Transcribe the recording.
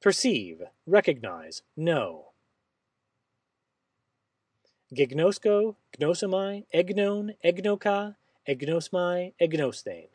perceive, recognize, know. Gignosko, gnosomai, egnon, egnoka, egnosmai, egnosthein.